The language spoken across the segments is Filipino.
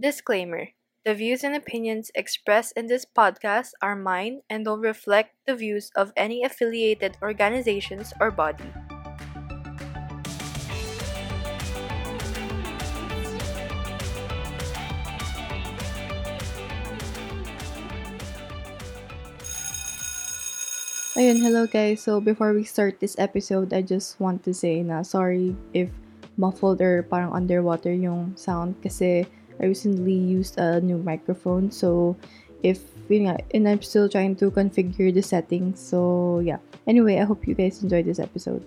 Disclaimer The views and opinions expressed in this podcast are mine and don't reflect the views of any affiliated organizations or body. Ayun, hello guys. So before we start this episode, I just want to say na sorry if muffled or parang underwater yung sound kasi I recently used a new microphone. So if you know, and I'm still trying to configure the settings. So yeah. Anyway, I hope you guys enjoyed this episode.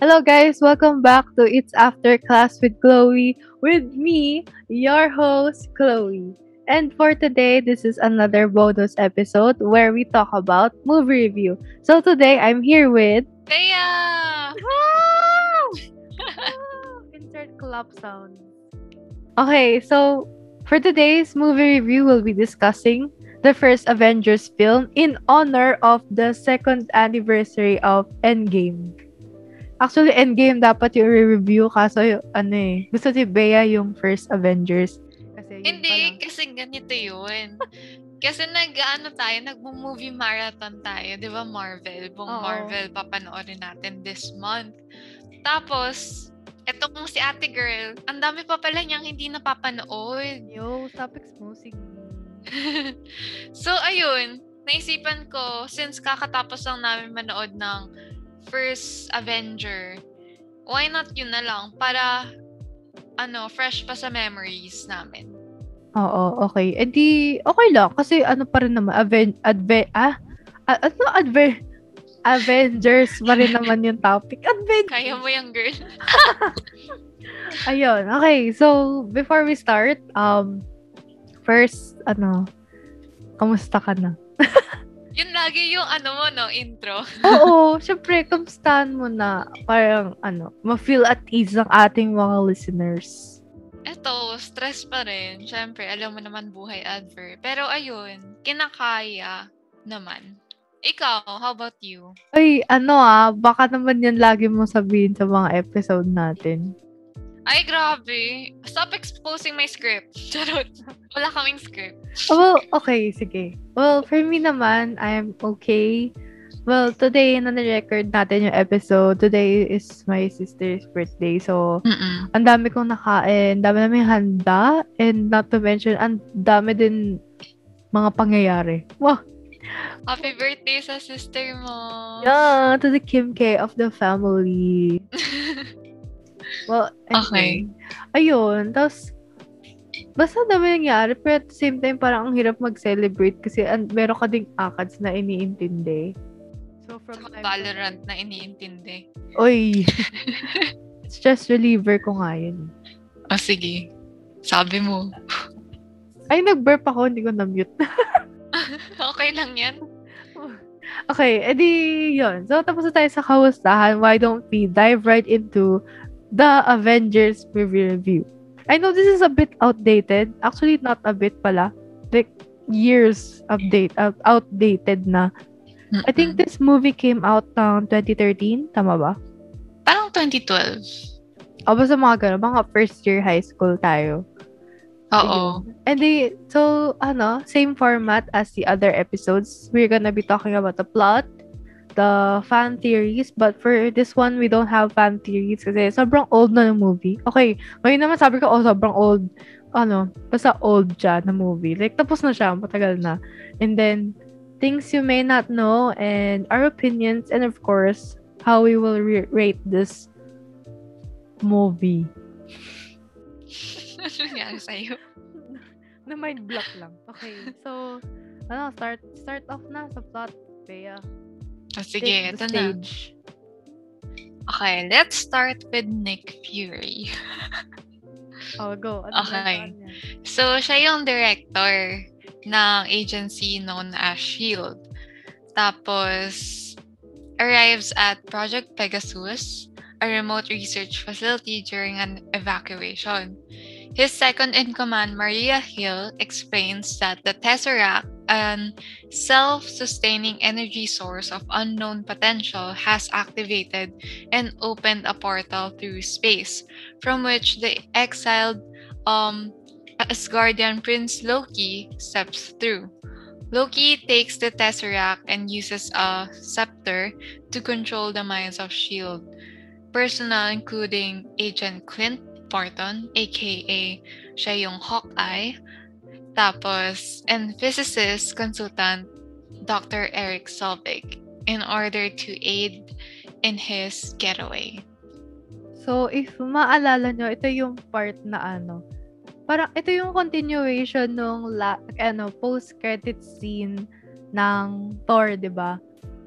Hello guys, welcome back to It's After Class with Chloe with me, your host Chloe. And for today, this is another bonus episode where we talk about movie review. So today, I'm here with Thea! insert clap sound. Okay, so for today's movie review, we'll be discussing the first Avengers film in honor of the second anniversary of Endgame. Actually, Endgame dapat yung review kaso ano eh, gusto si Bea yung first Avengers. Kasi Hindi, kasi ganito yun. kasi nag-ano tayo, nag-movie marathon tayo, di ba Marvel? Buong Oo. Marvel, papanoorin natin this month. Tapos, eto kung si ate girl, ang dami pa pala niyang hindi napapanood. Yo, stop exposing so, ayun, naisipan ko, since kakatapos lang namin manood ng first Avenger, why not yun na lang para ano, fresh pa sa memories namin. Oo, okay. E di, okay lang. Kasi ano pa rin naman, Aven, Adve, ah? A- ano, Adve, Avengers pa rin naman yung topic. Avengers! Kaya mo yung girl. Ayun, okay. So, before we start, um, first, ano, kamusta ka na? Yun lagi yung ano mo, no, intro. Oo, syempre, kamustahan mo na parang, ano, ma-feel at ease ang ating mga listeners. Eto, stress pa rin. Siyempre, alam mo naman buhay adver. Pero ayun, kinakaya naman. Ikaw, how about you? Ay, ano ah, baka naman yan lagi mo sabihin sa mga episode natin. Ay, grabe. Stop exposing my script. Charot. Wala kaming script. Oh, well, okay, sige. Well, for me naman, I'm okay. Well, today, na record natin yung episode. Today is my sister's birthday. So, Mm-mm. ang dami kong nakain. dami namin handa. And not to mention, ang dami din mga pangyayari. Wow! Happy birthday sa sister mo. Yeah, to the Kim K of the family. Well, anyway. Ayun. Tapos, basta dami nangyari. Pero at the same time, parang ang hirap mag-celebrate kasi an- meron ka ding akads na iniintindi. So, from time to Valorant na iniintindi. Oy! Stress reliever ko nga yun. O sige. Sabi mo. Ay, nag-burp ako, hindi ko na-mute. okay lang yan. okay, edi yun. So, tapos na tayo sa kamustahan. Why don't we dive right into the Avengers movie review? I know this is a bit outdated. Actually, not a bit pala. Like, years update, out, outdated na. I think this movie came out ng 2013. Tama ba? Parang 2012. O basta mga ganun. Mga first year high school tayo. Oo. And they, so, ano, same format as the other episodes. We're gonna be talking about the plot, the fan theories, but for this one, we don't have fan theories kasi sobrang old na ng movie. Okay, ngayon naman sabi ko, oh, sobrang old. Ano, basta old siya na movie. Like, tapos na siya, matagal na. And then, things you may not know, and our opinions, and of course, how we will re- rate this movie. Ano nangyari sa'yo? na mind block lang. Okay. So, ano, start start off na sa plot, Bea. O sige, ito na. stage. Okay, let's start with Nick Fury. Oh, go. Ano Okay. So, siya yung director ng agency known as SHIELD. Tapos, arrives at Project Pegasus, a remote research facility during an evacuation. His second in command, Maria Hill, explains that the Tesseract, an self-sustaining energy source of unknown potential, has activated and opened a portal through space, from which the exiled um, Asgardian Prince Loki steps through. Loki takes the Tesseract and uses a scepter to control the minds of S.H.I.E.L.D. Personnel including Agent Clint Barton, aka siya yung Hawkeye, tapos, and physicist consultant Dr. Eric Selvig in order to aid in his getaway. So, if maalala nyo, ito yung part na ano, parang ito yung continuation nung la, ano, post-credit scene ng Thor, di ba?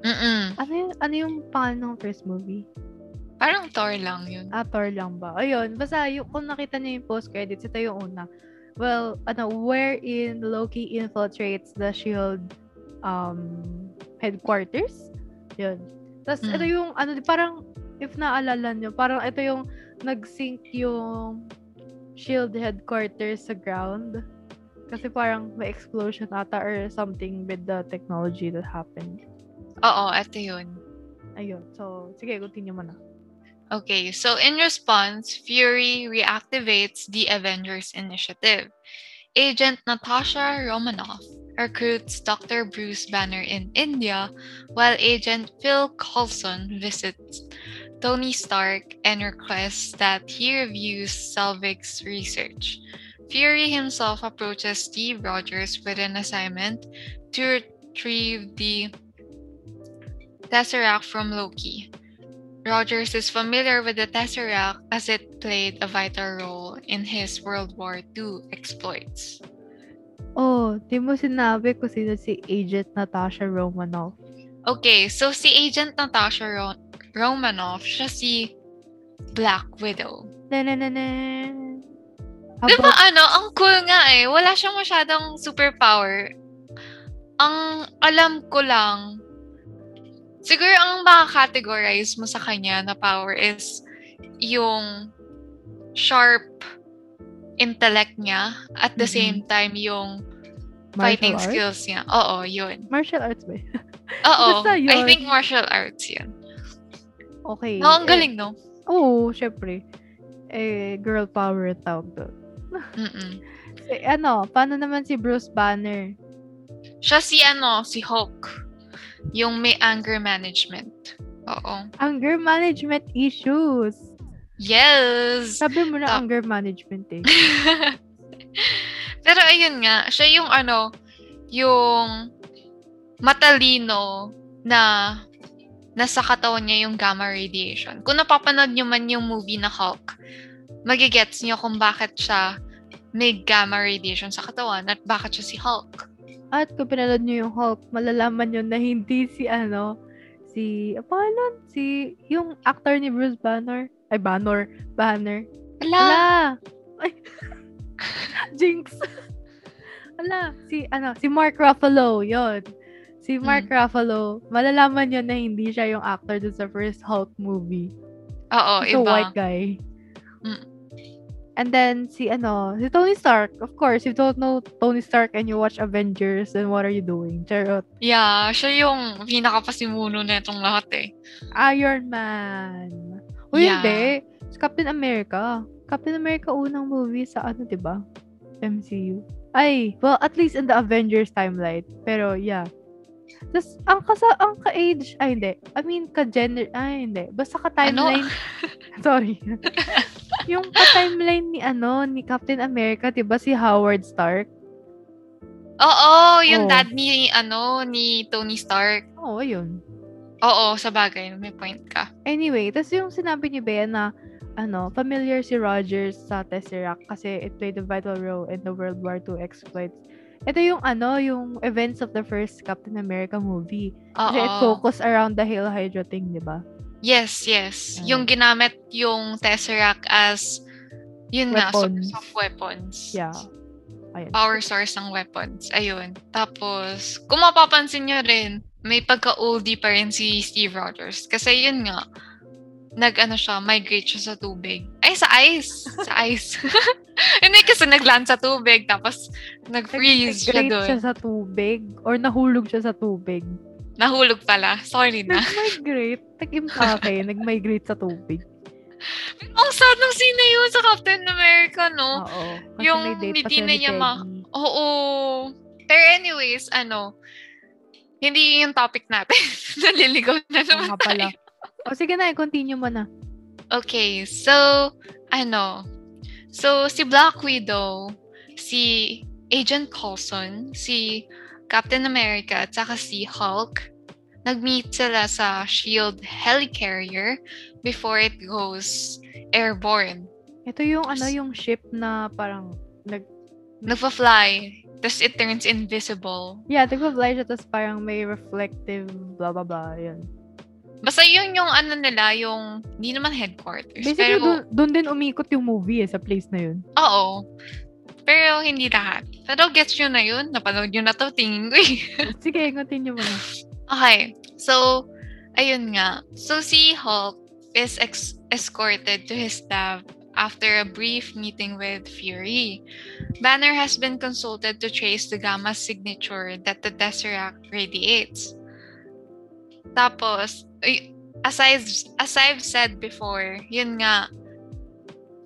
Mm-mm. Ano yung, ano yung pangalan ng first movie? Parang Thor lang yun. Ah, Thor lang ba? Ayun, basta yung, kung nakita niyo yung post-credits, ito yung una. Well, ano, wherein Loki infiltrates the SHIELD um, headquarters. Yun. Tapos, Mm. ito yung, ano, parang, if naalala nyo, parang ito yung nag-sync yung SHIELD headquarters sa ground. Kasi parang may explosion ata or something with the technology that happened. Oo, eto yun. Ayun. So, sige, continue mo na. Okay, so in response, Fury reactivates the Avengers Initiative. Agent Natasha Romanoff recruits Dr. Bruce Banner in India, while Agent Phil Coulson visits Tony Stark and requests that he reviews Selvig's research. Fury himself approaches Steve Rogers with an assignment to retrieve the Tesseract from Loki. Rogers is familiar with the Tesseract as it played a vital role in his World War II exploits. Oh, di mo sinabi kung sino si Agent Natasha Romanoff. Okay, so si Agent Natasha Ro- Romanoff, siya si Black Widow. Na na na na. About- ano, ang cool nga eh. Wala siyang masyadong superpower. Ang alam ko lang, siguro ang maka-categorize mo sa kanya na power is yung sharp intellect niya at the Mhm. same time yung Martial fighting arts? skills niya. Oo, yun. Martial arts ba? Oo, I think martial arts yun. okay. No, ang Eh, galing, no? Oo, syempre. Eh, girl power tawag doon. Mm-mm. Eh, ano, paano naman si Bruce Banner? Siya si ano, si Hulk. Yung may anger management. Oo. Anger management issues. Yes! Sabi mo na Tap- anger management eh. Pero ayun nga, siya yung ano, yung matalino na nasa katawan niya yung gamma radiation. Kung napapanood niyo man yung movie na Hulk, magigets niyo kung bakit siya may gamma radiation sa katawan at bakit siya si Hulk. At kung pinanood nyo yung Hulk, malalaman nyo na hindi si ano, si, paano? Si, yung actor ni Bruce Banner. Ay, Banner. Banner. Ala! Ala! Ay. Jinx. Ala, si, ano, si Mark Ruffalo, yon Si Mark Ruffalo, malalaman nyo na hindi siya yung actor dun sa first Hulk movie. Oo, He's a iba. white guy. Mm. And then, si ano, si Tony Stark. Of course, if you don't know Tony Stark and you watch Avengers, then what are you doing? Charot. Yeah, siya yung pinakapasimuno na itong lahat eh. Iron Man. O Yeah. hindi. Si Captain America. Captain America unang movie sa ano, 'di ba? MCU. Ay, well, at least in the Avengers timeline. Pero, yeah. Tapos, ang kasa, ang ka-age, ay, hindi. I mean, ka-gender, ay, hindi. Basta ka-timeline. Sorry. yung ka-timeline ni, ano, ni Captain America, 'di ba si Howard Stark? Oo, yung Oh. dad ni, ano, ni Tony Stark. Oo, ayun. Oo, sa bagay, may point ka. Anyway, tas yung sinabi ni Bea na ano, familiar si Rogers sa Tesseract kasi it played a vital role in the World War II exploits. Ito yung ano, yung events of the first Captain America movie. Kasi it Oo. focused around the Hail Hydra thing, di ba? Yes, yes. Mm. Yung ginamit yung Tesseract as, yun Weapons. source of weapons. Yeah. Ayun. Power source ng weapons. Ayun. Tapos, kung mapapansin nyo rin, may pagka-oldie pa rin si Steve Rogers. Kasi yun nga, nag-ano siya, migrate siya sa tubig. Ay, sa ice! sa ice. Hindi kasi nagland sa tubig, tapos nag-freeze siya doon. siya sa tubig or nahulog siya sa tubig. Nahulog pala. Sorry na. Nag-migrate. Nag-impake. nag-migrate sa tubig. Ang sad ng scene na yun sa Captain America, no? Oo. Kasi Yung hindi na ni niya ma-. Oo. Pero anyways, ano, hindi yung topic natin. Naliligaw na Oo naman nga pala. tayo. O sige na, continue mo na. Okay, so, ano, so si Black Widow, si Agent Coulson, si Captain America, at saka si Hulk, nag-meet sila sa SHIELD helicarrier before it goes airborne. Ito yung ano, yung ship na parang nag... Nagpa-fly, tapos it turns invisible. Yeah, nagpa-fly siya, tapos parang may reflective blah blah blah, yun. Basta yun yung ano nila, yung, hindi naman headquarters. Basically, pero, dun din umikot yung movie eh, sa place na yun. oo. Pero hindi lahat. Pero gets nyo na yun. Napanood nyo na to, tingin ko eh. Sige, continue mo na. Okay. So, ayun nga. So, si Hulk is ex- escorted to his lab after a brief meeting with Fury. Banner has been consulted to trace the gamma signature that the Tesseract radiates. Tapos, as I've, as I've said before, yun nga,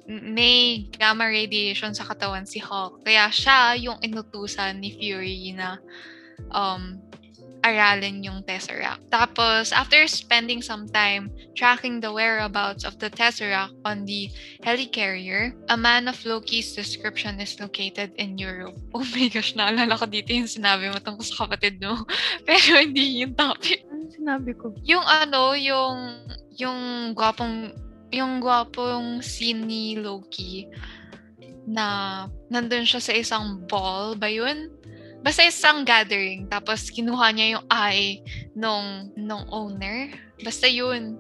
may gamma radiation sa katawan si Hulk. Kaya siya yung inutusan ni Fury na um, aralin yung Tesseract. Tapos, after spending some time tracking the whereabouts of the Tesseract on the helicarrier, a man of Loki's description is located in Europe. Oh my gosh, naalala ko dito yung sinabi mo tungkol sa kapatid mo. Pero hindi yung topic. Sinabi ko? Yung ano, yung yung gwapong yung gwapong scene ni Loki na nandun siya sa isang ball ba yun? Basta isang gathering tapos kinuha niya yung eye nung nung owner. Basta yun.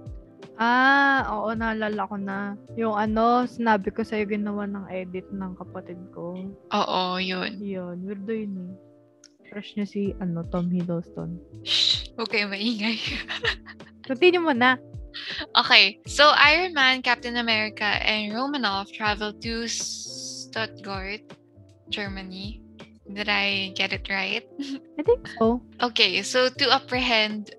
Ah, oo, naalala ko na. Yung ano, sinabi ko sa'yo ginawa ng edit ng kapatid ko. Oo, yun. Yun, weirdo yun eh. Crush niya si, ano, Tom Hiddleston. Shh, okay, maingay. Continue mo na. Okay, so Iron Man, Captain America, and Romanov travel to Stuttgart, Germany. Did I get it right? I think so. Okay, so to apprehend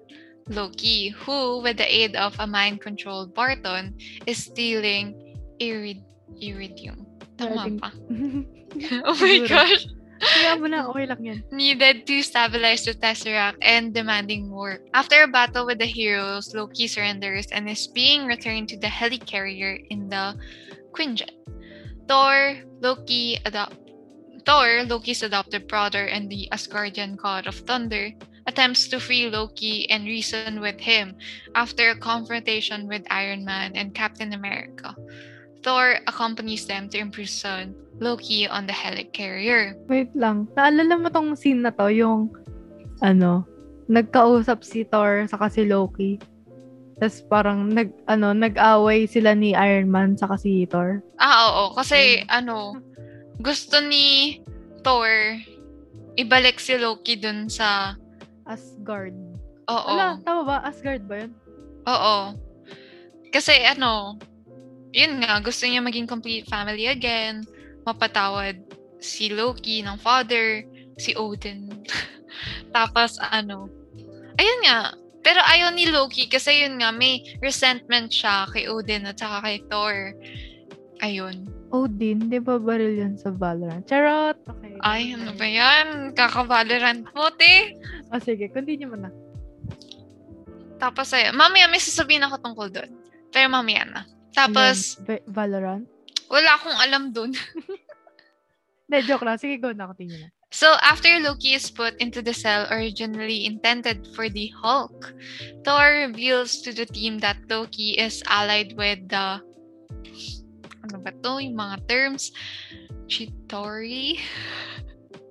Loki, who, with the aid of a mind-controlled Barton, is stealing irid- iridium. Tama pa. oh my gosh. Kaya mo na, okay lang yan. Needed to stabilize the Tesseract and demanding more. After a battle with the heroes, Loki surrenders and is being returned to the helicarrier in the Quinjet. Thor, Loki adopt Thor, Loki's adopted brother and the Asgardian god of thunder, attempts to free Loki and reason with him after a confrontation with Iron Man and Captain America. Thor accompanies them to imprison Loki on the helicarrier. Wait lang. Naalala mo tong scene na to, yung, ano, nagkausap si Thor saka si Loki. Tapos parang nag, ano, nag-away sila ni Iron Man saka si Thor. Ah, oo. Kasi, ano, gusto ni Thor ibalik si Loki dun sa... Asgard. Oo. Wala, tama ba? Asgard ba yun? Oo. Kasi, ano, yun nga, gusto niya maging complete family again, mapatawad si Loki ng father, si Odin. Tapos, ano, ayun nga, pero ayaw ni Loki kasi yun nga, may resentment siya kay Odin at saka kay Thor. Ayun. Odin, di ba baril yun sa Valorant? Charot! Okay. Ay, ano ba yan? Kaka-Valorant mo, te. O sige, continue mo na. Tapos, ayun. Mamaya may sasabihin ako tungkol doon. Pero mamaya na. Tapos, Valorant? wala akong alam doon. Hindi, joke lang. Sige, go na. Continue na. So, after Loki is put into the cell originally intended for the Hulk, Thor reveals to the team that Loki is allied with the... Ano ba to? Yung mga terms? Chitori?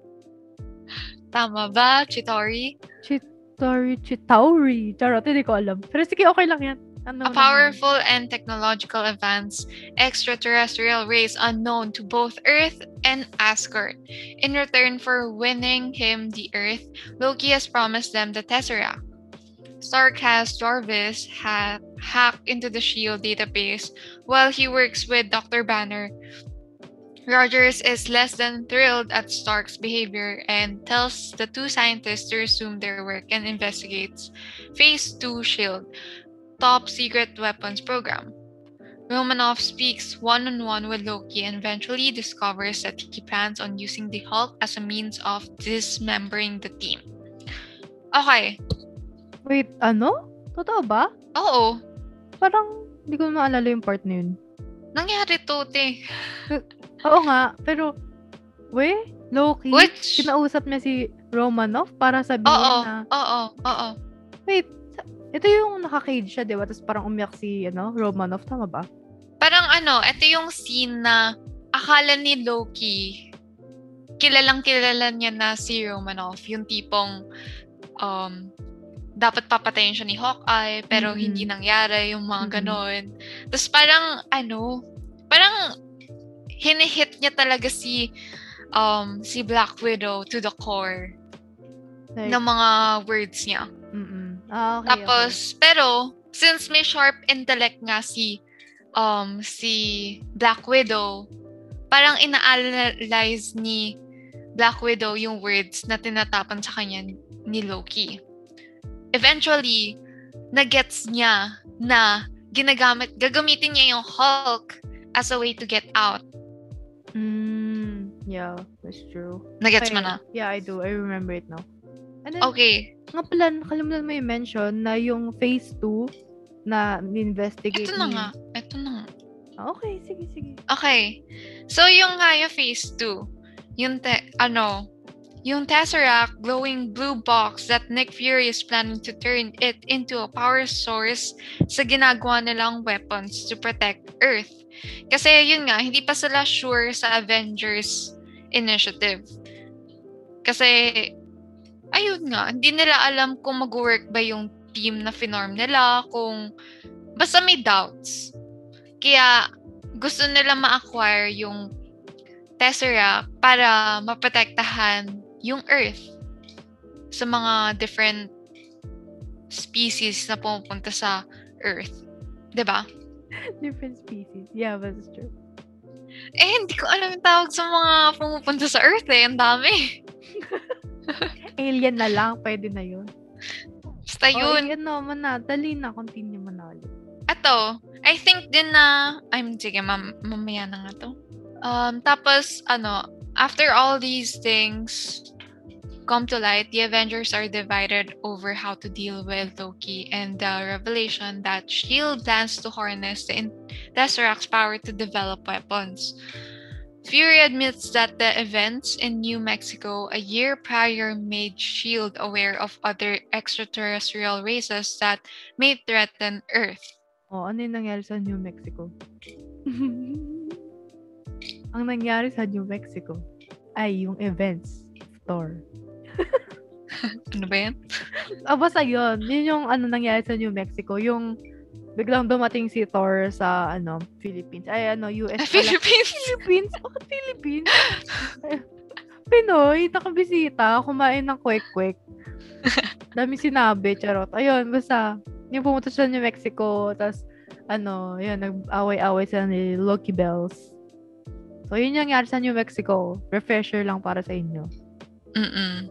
Tama ba? Chitori? Chitauri, Chitauri. Charot, hindi ko alam. Pero sige, okay lang yan. A powerful and technological advance, extraterrestrial race unknown to both Earth and Asgard. In return for winning him the Earth, Loki has promised them the Tesseract. Stark has Jarvis ha- hacked into the SHIELD database while he works with Dr. Banner. Rogers is less than thrilled at Stark's behavior and tells the two scientists to resume their work and investigates Phase 2 SHIELD, top secret weapons program. Romanov speaks one on one with Loki and eventually discovers that he plans on using the Hulk as a means of dismembering the team. Okay. Wait, ano? Totoo ba? Oo. Parang, hindi ko maalala yung part na yun. Nangyari to, te. Oo nga, pero, we, Loki, Which? kinausap niya si Romanov para sabihin Oo. na, Oo. Oo. wait, sa- ito yung naka-cage siya, di ba? Tapos parang umiyak si, ano, Romanov, tama ba? Parang ano, ito yung scene na akala ni Loki, kilalang kilala niya na si Romanov. Yung tipong, um, dapat papatayin siya ni Hawkeye, pero Mhm. hindi nangyari, yung mga Mhm. ganon. Tapos parang, ano, parang hinihit niya talaga si um, si Black Widow to the core Like, ng mga words niya. mm Ah, okay, Tapos, pero, since may sharp intellect nga si, um, si Black Widow, parang ina-analyze ni Black Widow yung words na tinatapan sa kanya ni Loki. Eventually, nagets niya na ginagamit, gagamitin niya yung Hulk as a way to get out. okay. Mm, yeah, that's true. Nagets mo Okay. na? Yeah, I do. I remember it now. And then, Okay. nga pala, nakalimutan mo yung mention na yung phase 2 na investigate Ito na nga. Ito na nga. Okay, sige, sige. Okay. So, yung nga yung phase 2, yung, te- ano, yung Tesseract glowing blue box that Nick Fury is planning to turn it into a power source sa ginagawa nilang weapons to protect Earth. Kasi yun nga, hindi pa sila sure sa Avengers Initiative. Kasi, ayun nga, hindi nila alam kung mag-work ba yung team na finorm nila, kung basta may doubts. Kaya, gusto nila ma-acquire yung Tesseract para maprotektahan yung Earth sa mga different species na pumupunta sa Earth. ba? Different species. Yeah, that's true. Eh, hindi ko alam yung tawag sa mga pumupunta sa Earth eh. Ang dami. Alien na lang, pwede na yun. Basta yun. Oh, ano mo na, dali na, continue mo na ulit. Ato, I think din na, I'm, sige, mam mamaya na nga to. Um, tapos, ano, after all these things come to light, the Avengers are divided over how to deal with Loki and the revelation that S.H.I.E.L.D. plans to harness the in- Tesseract's power to develop weapons. Fury admits that the events in New Mexico a year prior made S.H.I.E.L.D. aware of other extraterrestrial races that may threaten Earth. Oh, ano yung nangyari sa New Mexico? Ang nangyari sa New Mexico ay yung events of Thor. Ano ba yan? Ah, basta yun. Yun yung ano nangyari sa New Mexico. Yung biglang dumating si Thor sa ano Philippines. Ay, ano, US pala. Philippines. Philippines? Bakit Philippines? Pinoy, nakabisita, kumain ng kwek-kwek. Dami sinabi, charot. Ayun, basta, yung pumunta sa New Mexico, tas ano, yun, nag-away-away sila ni Lucky Bells. So, yun yung nangyari sa New Mexico. Refresher lang para sa inyo. Mm-mm.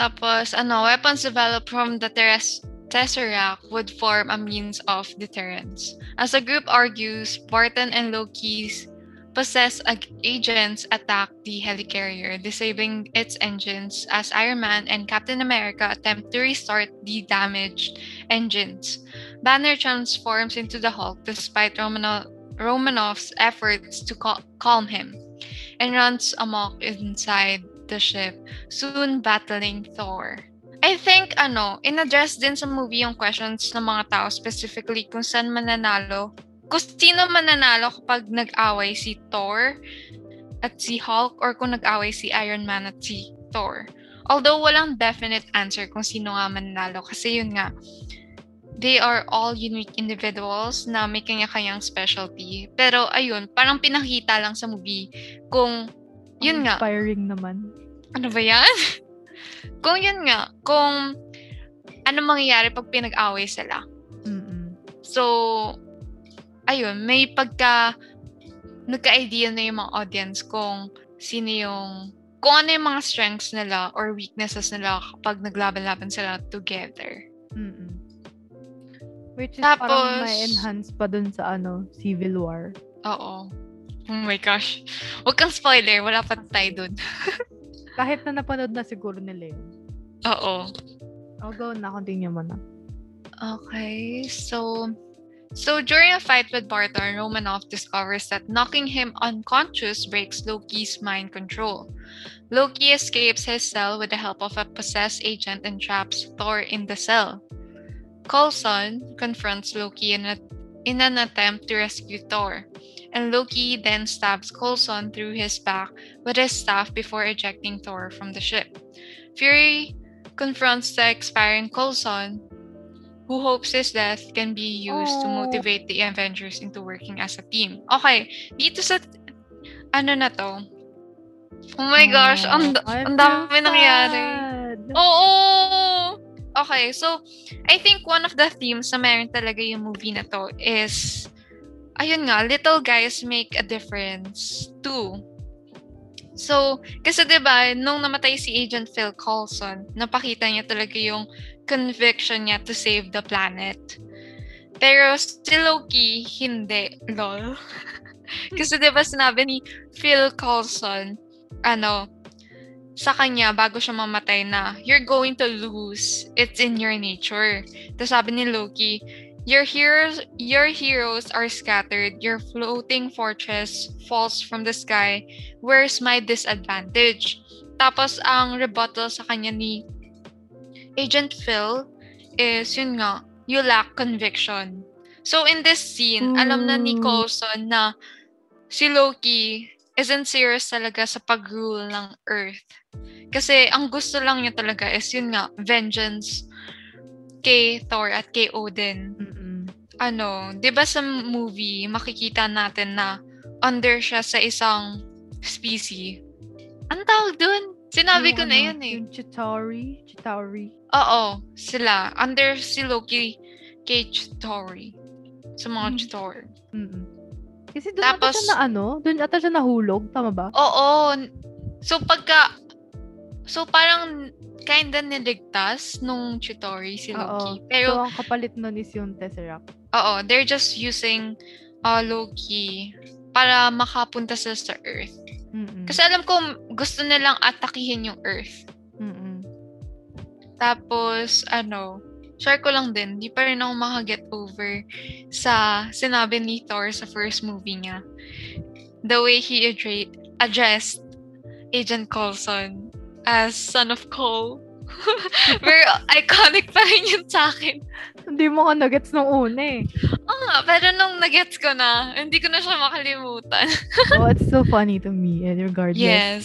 Tapos, ano, weapons developed from the teres- Tesseract would form a means of deterrence. As the group argues, Barton and Loki's possessed agents attack the helicarrier, disabling its engines as Iron Man and Captain America attempt to restart the damaged engines. Banner transforms into the Hulk despite Romano- Romanov's efforts to cal- calm him and runs amok inside the ship, soon battling Thor. I think, ano, in-address din sa movie yung questions ng mga tao, specifically kung saan mananalo. Kung sino mananalo kapag nag-away si Thor at si Hulk or kung nag-away si Iron Man at si Thor. Although walang definite answer kung sino nga mananalo kasi yun nga, they are all unique individuals na may kanya-kanyang specialty. Pero ayun, parang pinakita lang sa movie kung yun Ang nga, Inspiring naman. ano ba yan? kung yun nga, kung ano mangyayari pag pinag-away sila. Mm-mm. So, ayun, may pagka nagka-idea na yung mga audience kung sino yung kung ano yung mga strengths nila or weaknesses nila kapag naglaban-laban sila together. Mm-mm. Which is parang Tapos- may enhance pa dun sa ano, Civil War. Oo. Oh my gosh. Huwag kang spoiler. Wala pa tayo dun. Kahit na napanood na siguro nila yun. Oo. Oh, go na. Continue mo na. Okay, so so during a fight with Barton, Romanov discovers that knocking him unconscious breaks Loki's mind control. Loki escapes his cell with the help of a possessed agent and traps Thor in the cell. Coulson confronts Loki in, a, in an attempt to rescue Thor, and Loki then stabs Coulson through his back with his staff before ejecting Thor from the ship. Fury confronts the expiring Coulson, who hopes his death can be used to Oh. motivate the Avengers into working as a team. Okay, dito sa ano na to? Oh my gosh, ang, Oh, ang dami nangyari. Oo! Okay, so I think one of the themes na meron talaga yung movie na to is ayun nga, little guys make a difference too. So, kasi 'di ba nung namatay si Agent Phil Coulson, napakita niya talaga yung conviction niya to save the planet. Pero si Loki, hindi. Lol. kasi 'di ba sinabi ni Phil Coulson, ano, sa kanya bago siya mamatay na you're going to lose. It's in your nature. Tapos sabi ni Loki, your heroes your heroes are scattered. Your floating fortress falls from the sky. Where's my disadvantage? Tapos ang rebuttal sa kanya ni Agent Phil is yun nga, you lack conviction. So in this scene, alam na ni Mm. Coulson na si Loki isn't serious talaga sa pag-rule ng Earth. Kasi ang gusto lang niya talaga is yun nga, vengeance kay Thor at kay Odin. Mm-mm. Ano, 'di ba sa movie makikita natin na under siya sa isang species. Ang tawag dun? Sinabi ko Yung na ano, yun eh. Yung Chitauri. Chitauri. Oo, sila. Under si Loki kay Chitauri. Sa mga Hmm. Chitauri. Mm-mm. Kasi doon ata Tapos- siya na ano? Doon ata siya nahulog. Tama ba? Oo. So pagka So parang kinda niligtas nung Chitauri si Loki. Oo. Pero so, ang kapalit nun is yung Tesseract. oo, they're just using uh, Loki para makapunta sila sa Earth. Mm-mm. Kasi alam ko gusto nilang atakihin yung Earth. Mm-mm. Tapos, ano, share ko lang din, di pa rin ako makaget over sa sinabi ni Thor sa first movie niya. The way he addre- addressed Agent Coulson as son of Cole. Very iconic pa rin yun sa akin. Hindi mo ka nagets nung una eh. Oo nga, pero nung nagets ko na, hindi ko na siya makalimutan. oh, it's so funny to me and regardless. Yes.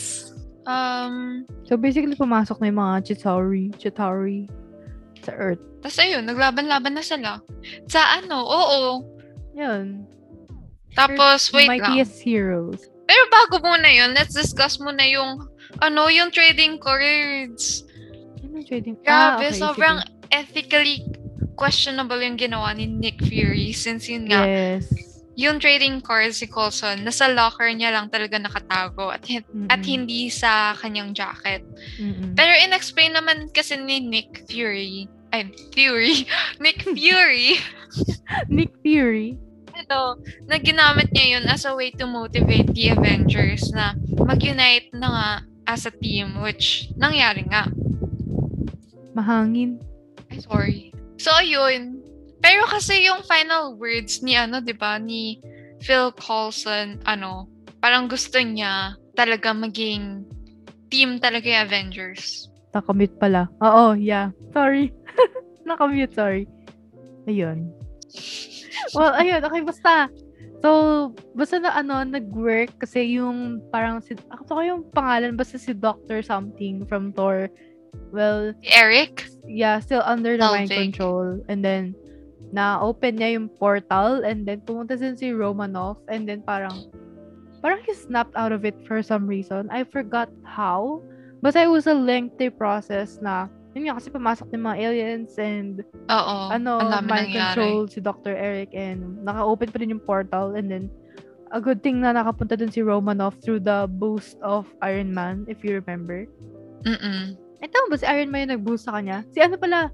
Um, So basically, pumasok na yung mga Chitauri, Chitauri sa Earth. Tapos ayun, naglaban-laban na sila. Sa ano, oo. Yun. Tapos, wait lang. Mightiest heroes. Pero bago muna yun, let's discuss muna yung, ano, yung trading cards. Ano yung trading? Grabe, okay, sobrang sige. ethically questionable yung ginawa ni Nick Fury since yun nga, Yes. Yung trading cards si Coulson, nasa locker niya lang talaga nakatago at, hin- at hindi sa kanyang jacket. Mm-mm. Pero in-explain naman kasi ni Nick Fury, ay, Fury, Nick Fury, Nick Fury. ito, na ginamit niya yun as a way to motivate the Avengers na mag-unite na nga as a team, which nangyari nga. Mahangin. Ay, sorry. So, ayun. Pero kasi yung final words ni, ano, di ba, ni Phil Coulson, ano, parang gusto niya talaga maging team talaga yung Avengers. Nakamute pala. Oo, yeah. Sorry. Nakamute, sorry. Ayun. Well, ayun. Okay, basta. So, basta na ano, nag-work kasi yung parang si, ako ko yung pangalan, basta si Doctor something from Thor. Well, Eric? yeah, still under the mind control. And then, na-open niya yung portal and then pumunta din si Romanov and then parang parang he snapped out of it for some reason. I forgot how. But it was a lengthy process na yun nga kasi pumasok ng mga aliens and Oo. ano, mind control si Dr. Eric and naka-open pa rin yung portal and then a good thing na nakapunta dun si Romanov through the boost of Iron Man, if you remember. Mm-mm. Eh, tama ba si Iron Man yung nag-boost sa kanya? Si ano pala?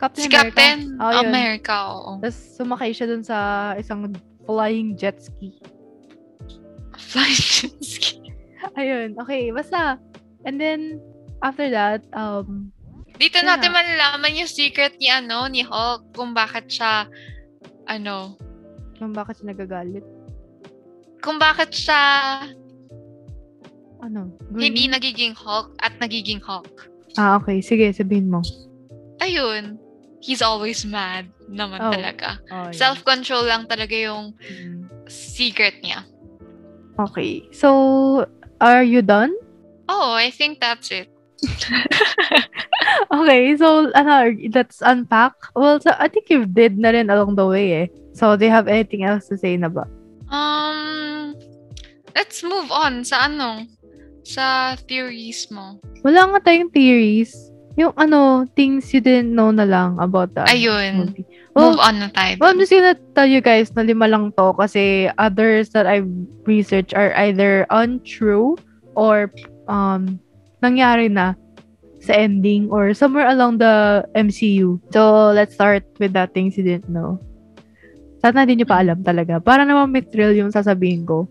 Captain Si America. Captain Oh, yun. America, oo. Tapos sumakay siya dun sa isang flying jet ski. Flying jet ski. Ayun, okay, basta. And then, after that, um, Dito Yun natin malalaman yung secret ni ano, ni Hulk, kung bakit siya, ano, kung bakit siya nagagalit. kung bakit siya Ano? hindi Green? nagiging Hulk at nagiging Hulk. Ah, okay. Sige, sabihin mo. Ayun, he's always mad naman Oh. talaga. Oh, yun. Self-control lang talaga yung Mm. secret niya. Okay. So, are you done? Oh, I think that's it. Okay, so, ano, let's unpack. Well, so, I think you did na rin along the way eh. So, do you have anything else to say na ba? Um, let's move on sa ano, sa theories mo. Wala nga tayong theories. Yung ano, things you didn't know na lang about the Ayun. movie. Well, Move on na tayo. Well, I'm just gonna tell you guys na lima lang to kasi others that I've researched are either untrue or um nangyari na sa ending or somewhere along the MCU. So, let's start with the things you didn't know. Sana hindi nyo pa alam talaga. Para naman may thrill yung sasabihin ko.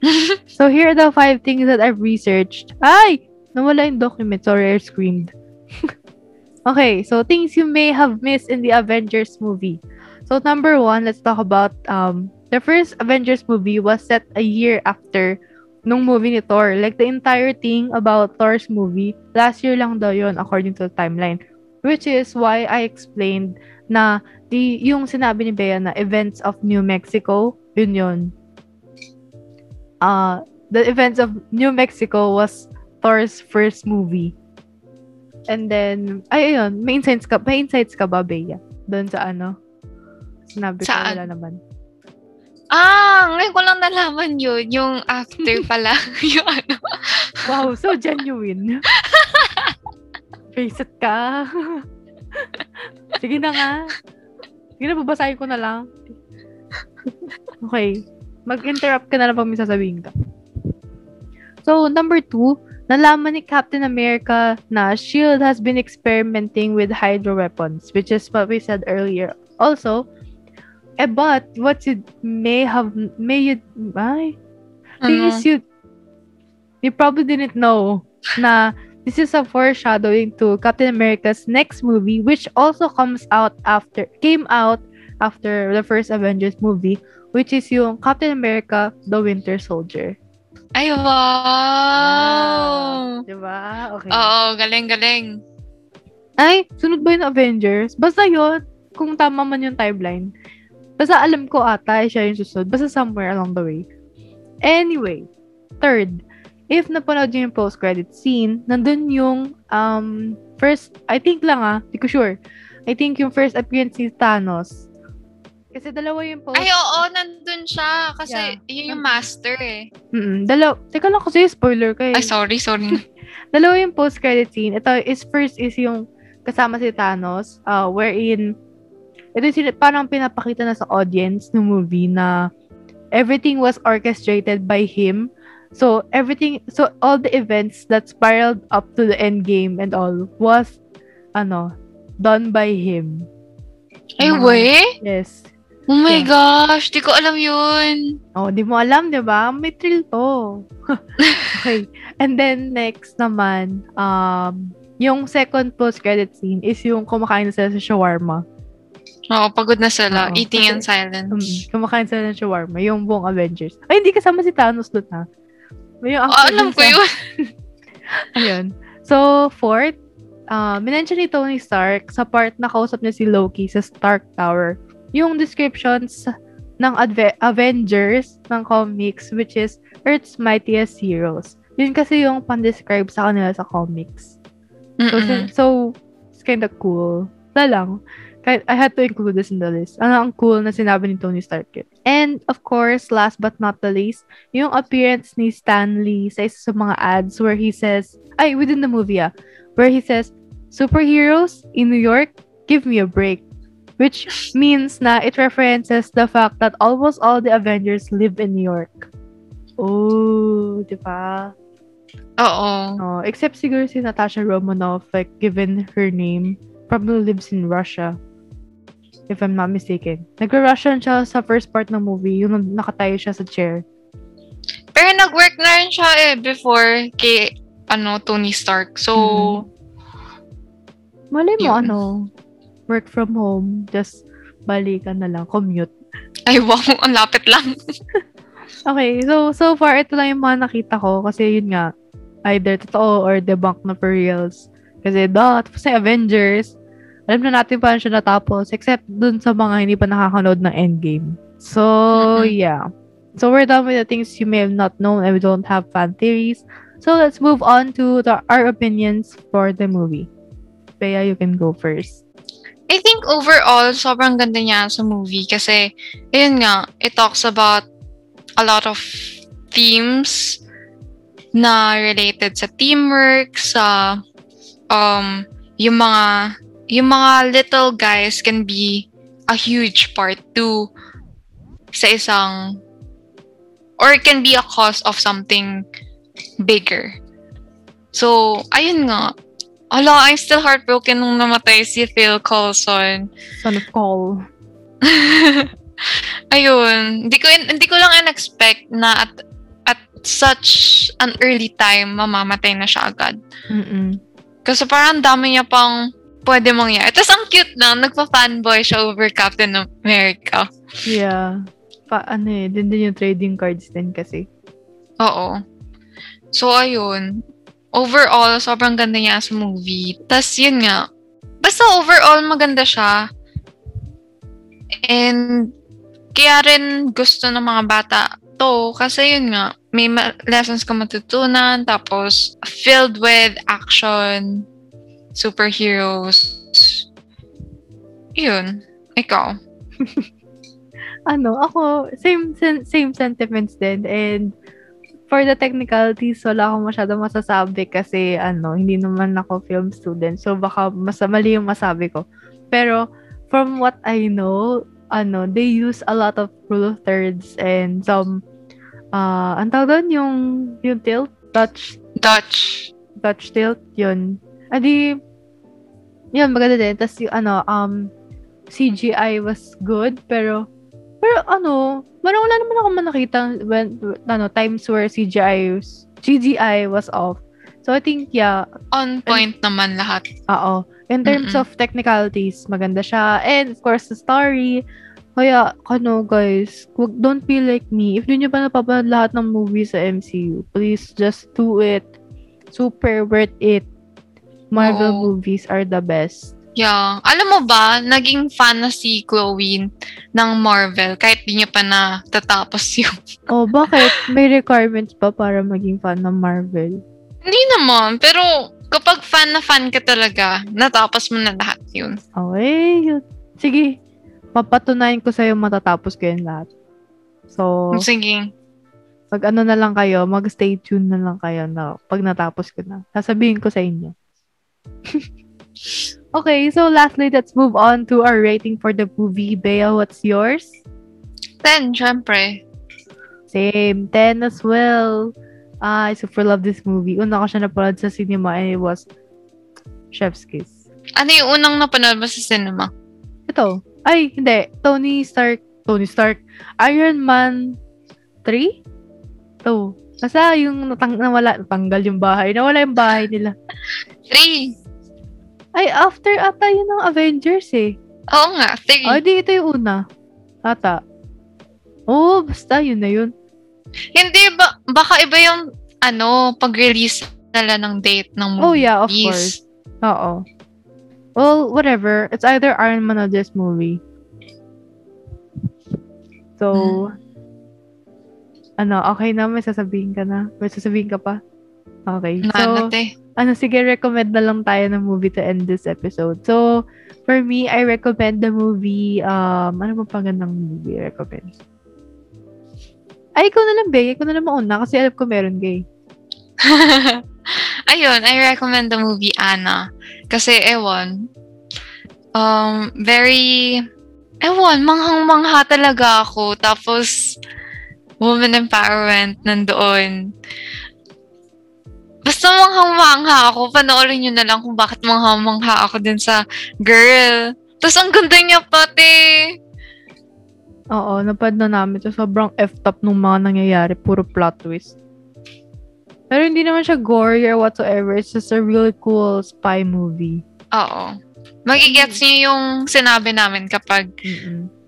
So, here are the five things that I've researched. Ay! Nawala yung document. Sorry, I screamed. okay, so things you may have missed in the Avengers movie. So number one, let's talk about um the first Avengers movie was set a year after nung movie ni Thor. Like the entire thing about Thor's movie, last year lang daw yun according to the timeline. Which is why I explained na the yung sinabi ni Bea na events of New Mexico, yun yun. Uh, the events of New Mexico was Thor's first movie. And then, ay, ayun, may insights ka, may insights ka ba, Bea? Doon sa ano? Sinabi ko, wala naman. ah, ngayon ko lang nalaman yun. Yung actor pala. yung ano. Wow, so genuine. Face it ka. Sige na nga. Sige na, babasahin ko na lang. Okay. Mag-interrupt ka na lang pag may sasabihin ka. So, number two, nalaman ni Captain America na S.H.I.E.L.D. has been experimenting with hydro weapons, which is what we said earlier. Also, eh, but what you may have, may you, ay, Ano? is you you probably didn't know na this is a foreshadowing to Captain America's next movie which also comes out after came out after the first Avengers movie which is yung Captain America The Winter Soldier. Ay, wow! Diba? Okay. Oo, galing-galing. Ay, sunod ba yung Avengers? Basta yun, kung tama man yung timeline. Basta alam ko ata, eh, siya yung susunod. Basta somewhere along the way. Anyway, third, if napanood niyo yung post-credit scene, nandun yung um, first, I think lang ah, di ko sure. I think yung first appearance ni Thanos. Kasi dalawa yung post... Ay, oo, nandun siya. Kasi Yeah. yun yung master eh. Mm dalawa. Teka lang kasi spoiler ka eh. Ay, sorry, sorry. dalawa yung post-credit scene. Ito is first is yung kasama si Thanos, uh, wherein ito yung parang pinapakita na sa audience ng movie na everything was orchestrated by him. So, everything, so all the events that spiraled up to the end game and all was, ano, done by him. Ay, we? Yes. Oh my Yeah. gosh, di ko alam yun. Oh, di mo alam, di ba? May thrill to. okay. And then, next naman, um, yung second post-credit scene is yung kumakain na sila sa shawarma. Oo, pagod na sila. Oo, Eating in silence. Mm, kumakain sila ng shawarma, yung buong Avengers. Ay, hindi kasama si Thanos doon, ha? May yung Oh, actor alam ko yun. Ayun. So, fourth, uh, minention ni Tony Stark sa part na kausap niya si Loki sa Stark Tower. Yung descriptions ng Adve- Avengers ng comics, which is Earth's Mightiest Heroes. Yun kasi yung pan-describe sa kanila sa comics. So, Mm-mm. sin- so it's kind of cool. Wala lang. Kahit- I had to include this in the list. Ano ang cool na sinabi ni Tony Stark yun. And, of course, last but not the least, yung appearance ni Stan Lee sa isa sa mga ads where he says, ay, within the movie ah, where he says, superheroes in New York, give me a break. Which means na it references the fact that almost all the Avengers live in New York. Oh, di ba? Oo. Oh, except siguro si Natasha Romanoff, like, given her name, probably lives in Russia. If I'm not mistaken. Nag-Russian siya sa first part ng movie, yung nakatayo siya sa chair. Pero nag-work na rin siya eh before kay ano Tony Stark. So, Mhm. Malay mo, Yun. ano, work from home, just balikan na lang, commute. ay wow, ang lapit lang. Okay, so so far ito lang yung mga nakita ko kasi yun nga either totoo or debunk na for reals. Kasi da, tapos na Avengers, alam na natin paano siya natapos except dun sa mga hindi pa nakakanood ng Endgame. So, yeah. So we're done with the things you may have not known and we don't have fan theories. So let's move on to the, our opinions for the movie. Bea, you can go first. I think overall, sobrang ganda niya sa movie kasi, ayun nga, it talks about a lot of themes na related sa teamwork, sa um, yung mga yung mga little guys can be a huge part too sa isang or it can be a cause of something bigger. So, ayun nga. Ala, I'm still heartbroken nung namatay si Phil Coulson. Son of Call. Ayun, hindi ko hindi ko lang in-expect na at at such an early time mamamatay na siya agad. Mm-mm. Kasi parang ang dami niya pang pwede mangyari. Tapos ang cute na, nagpa-fanboy siya over Captain America. Yeah. Pa, ano eh, din din yung trading cards din kasi. Oo. So, ayun. Overall, sobrang ganda niya sa movie. Tapos, yun nga. Basta overall, maganda siya. And, kaya rin gusto ng mga bata to. Kasi yun nga, may ma- lessons ka matutunan. Tapos, filled with action, superheroes. Yun. Ikaw. ano, ako, same same sentiments din. And for the technicalities, wala akong masyado masasabi kasi ano, hindi naman ako film student. So baka mas mali yung masabi ko. Pero from what I know, ano, they use a lot of rule of thirds and some uh, ang tawag doon yung yung tilt, touch Dutch. touch tilt, yun. Adi, yun, maganda din. Tapos yung ano, um, CGI was good, pero, pero ano, parang wala naman ako nakita when, ano, times where CGI, was- CGI was off. So, I think, yeah, On point naman lahat. oo. In terms Mm-mm. of technicalities, maganda siya. And, of course, the story. Kaya, ano, guys, don't be like me. If di nyo pa napapanood lahat ng movies sa MCU, please just do it. Super worth it. Marvel Oo. movies are the best. Yeah. Alam mo ba, naging fan na si Chloe ng Marvel kahit di niya pa natatapos yung... Oh, bakit? May requirements pa para maging fan ng Marvel? Hindi naman, pero kapag fan na fan ka talaga, natapos mo na lahat yun. Okay. Sige. Papatunayan ko sa'yo matatapos ko yun lahat. So, Sige. Pag ano na lang kayo, mag-stay tuned na lang kayo na pag natapos ko na. Sasabihin ko sa inyo. okay, so lastly, let's move on to our rating for the movie. Bea, what's yours? Then, syempre, Same. 10 as well. Ah, I super love this movie. Una ko siya napanood sa cinema and it was Chef's Kiss. ano yung unang napanood mo sa cinema? Ito. Ay, hindi. Tony Stark. Tony Stark. Iron Man 3? Ito. Basta yung natang nawala, natanggal yung bahay. Nawala yung bahay nila. Three. Ay, after ata yun ng Avengers eh. Oo nga, three. Ay, di ito yung una. Ata. Oo, oh, basta yun na yun. Hindi ba, baka iba yung, ano, pag-release nila ng date ng movies. Oh yeah, of course. Oo. Well, whatever. It's either Iron Man or this movie. So, ano, okay na? May sasabihin ka na? May sasabihin ka pa? Okay. So, Nanate. Ano, sige, recommend na lang tayo ng movie to end this episode. So, for me, I recommend the movie, um, ano ba pang gandang movie recommend? Ay, ikaw na lang, Bey. Ikaw na lang mauna kasi alam ko meron, gay. Ayun, I recommend the movie Anna. Kasi, ewan, um, very, ewan, manghang-mangha talaga ako. Tapos, woman empowerment nandoon. Basta manghang-mangha ako. Panoorin nyo na lang kung bakit manghang-mangha ako din sa girl. Tapos ang ganda niya pati. Oo, napad na namin. So, sobrang F-top nung mga nangyayari. Puro plot twist. Pero hindi naman siya gory or whatsoever. It's just a really cool spy movie. Oo. Magigets niyo yung sinabi namin kapag Mm-mm.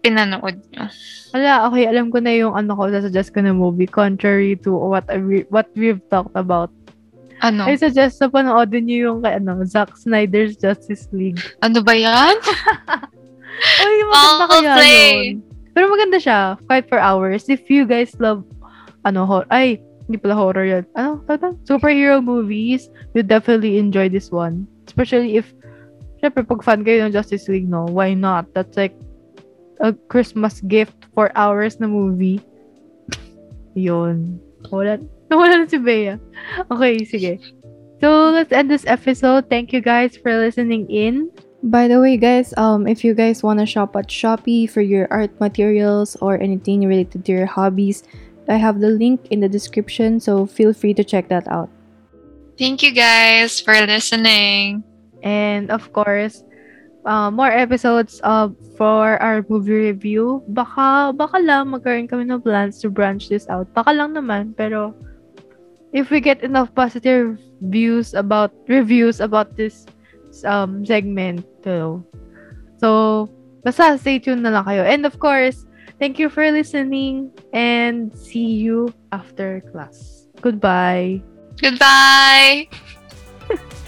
Pinanood nyo. Wala, okay, alam ko na yung ano ko, suggest ko na movie, contrary to what re- what we've talked about. Ano? I suggest na panoodin niyo yung kay, ano, Zack Snyder's Justice League. Ano ba yan? Ay, maganda I'll kaya play. yun. Pero maganda siya, Fight for Hours. If you guys love, ano, hor- ay, hindi pala horror yun. Ano, doon? superhero movies, you definitely enjoy this one. Especially if, syempre, pag fan kayo ng Justice League, no, why not? That's like, a Christmas gift for hours na movie. Yun. Wala, nawala na si Bea. Okay, sige. So, let's end this episode. Thank you guys for listening in. By the way, guys, um, if you guys want to shop at Shopee for your art materials or anything related to your hobbies, I have the link in the description, so feel free to check that out. Thank you guys for listening. And of course, uh, more episodes uh, for our movie review. Baka, baka lang magkaroon kami ng plans to branch this out. Baka lang naman, pero if we get enough positive views about, reviews about this um, segment, so, so, basta stay tuned na lang kayo. And of course, thank you for listening and see you after class. Goodbye. Goodbye!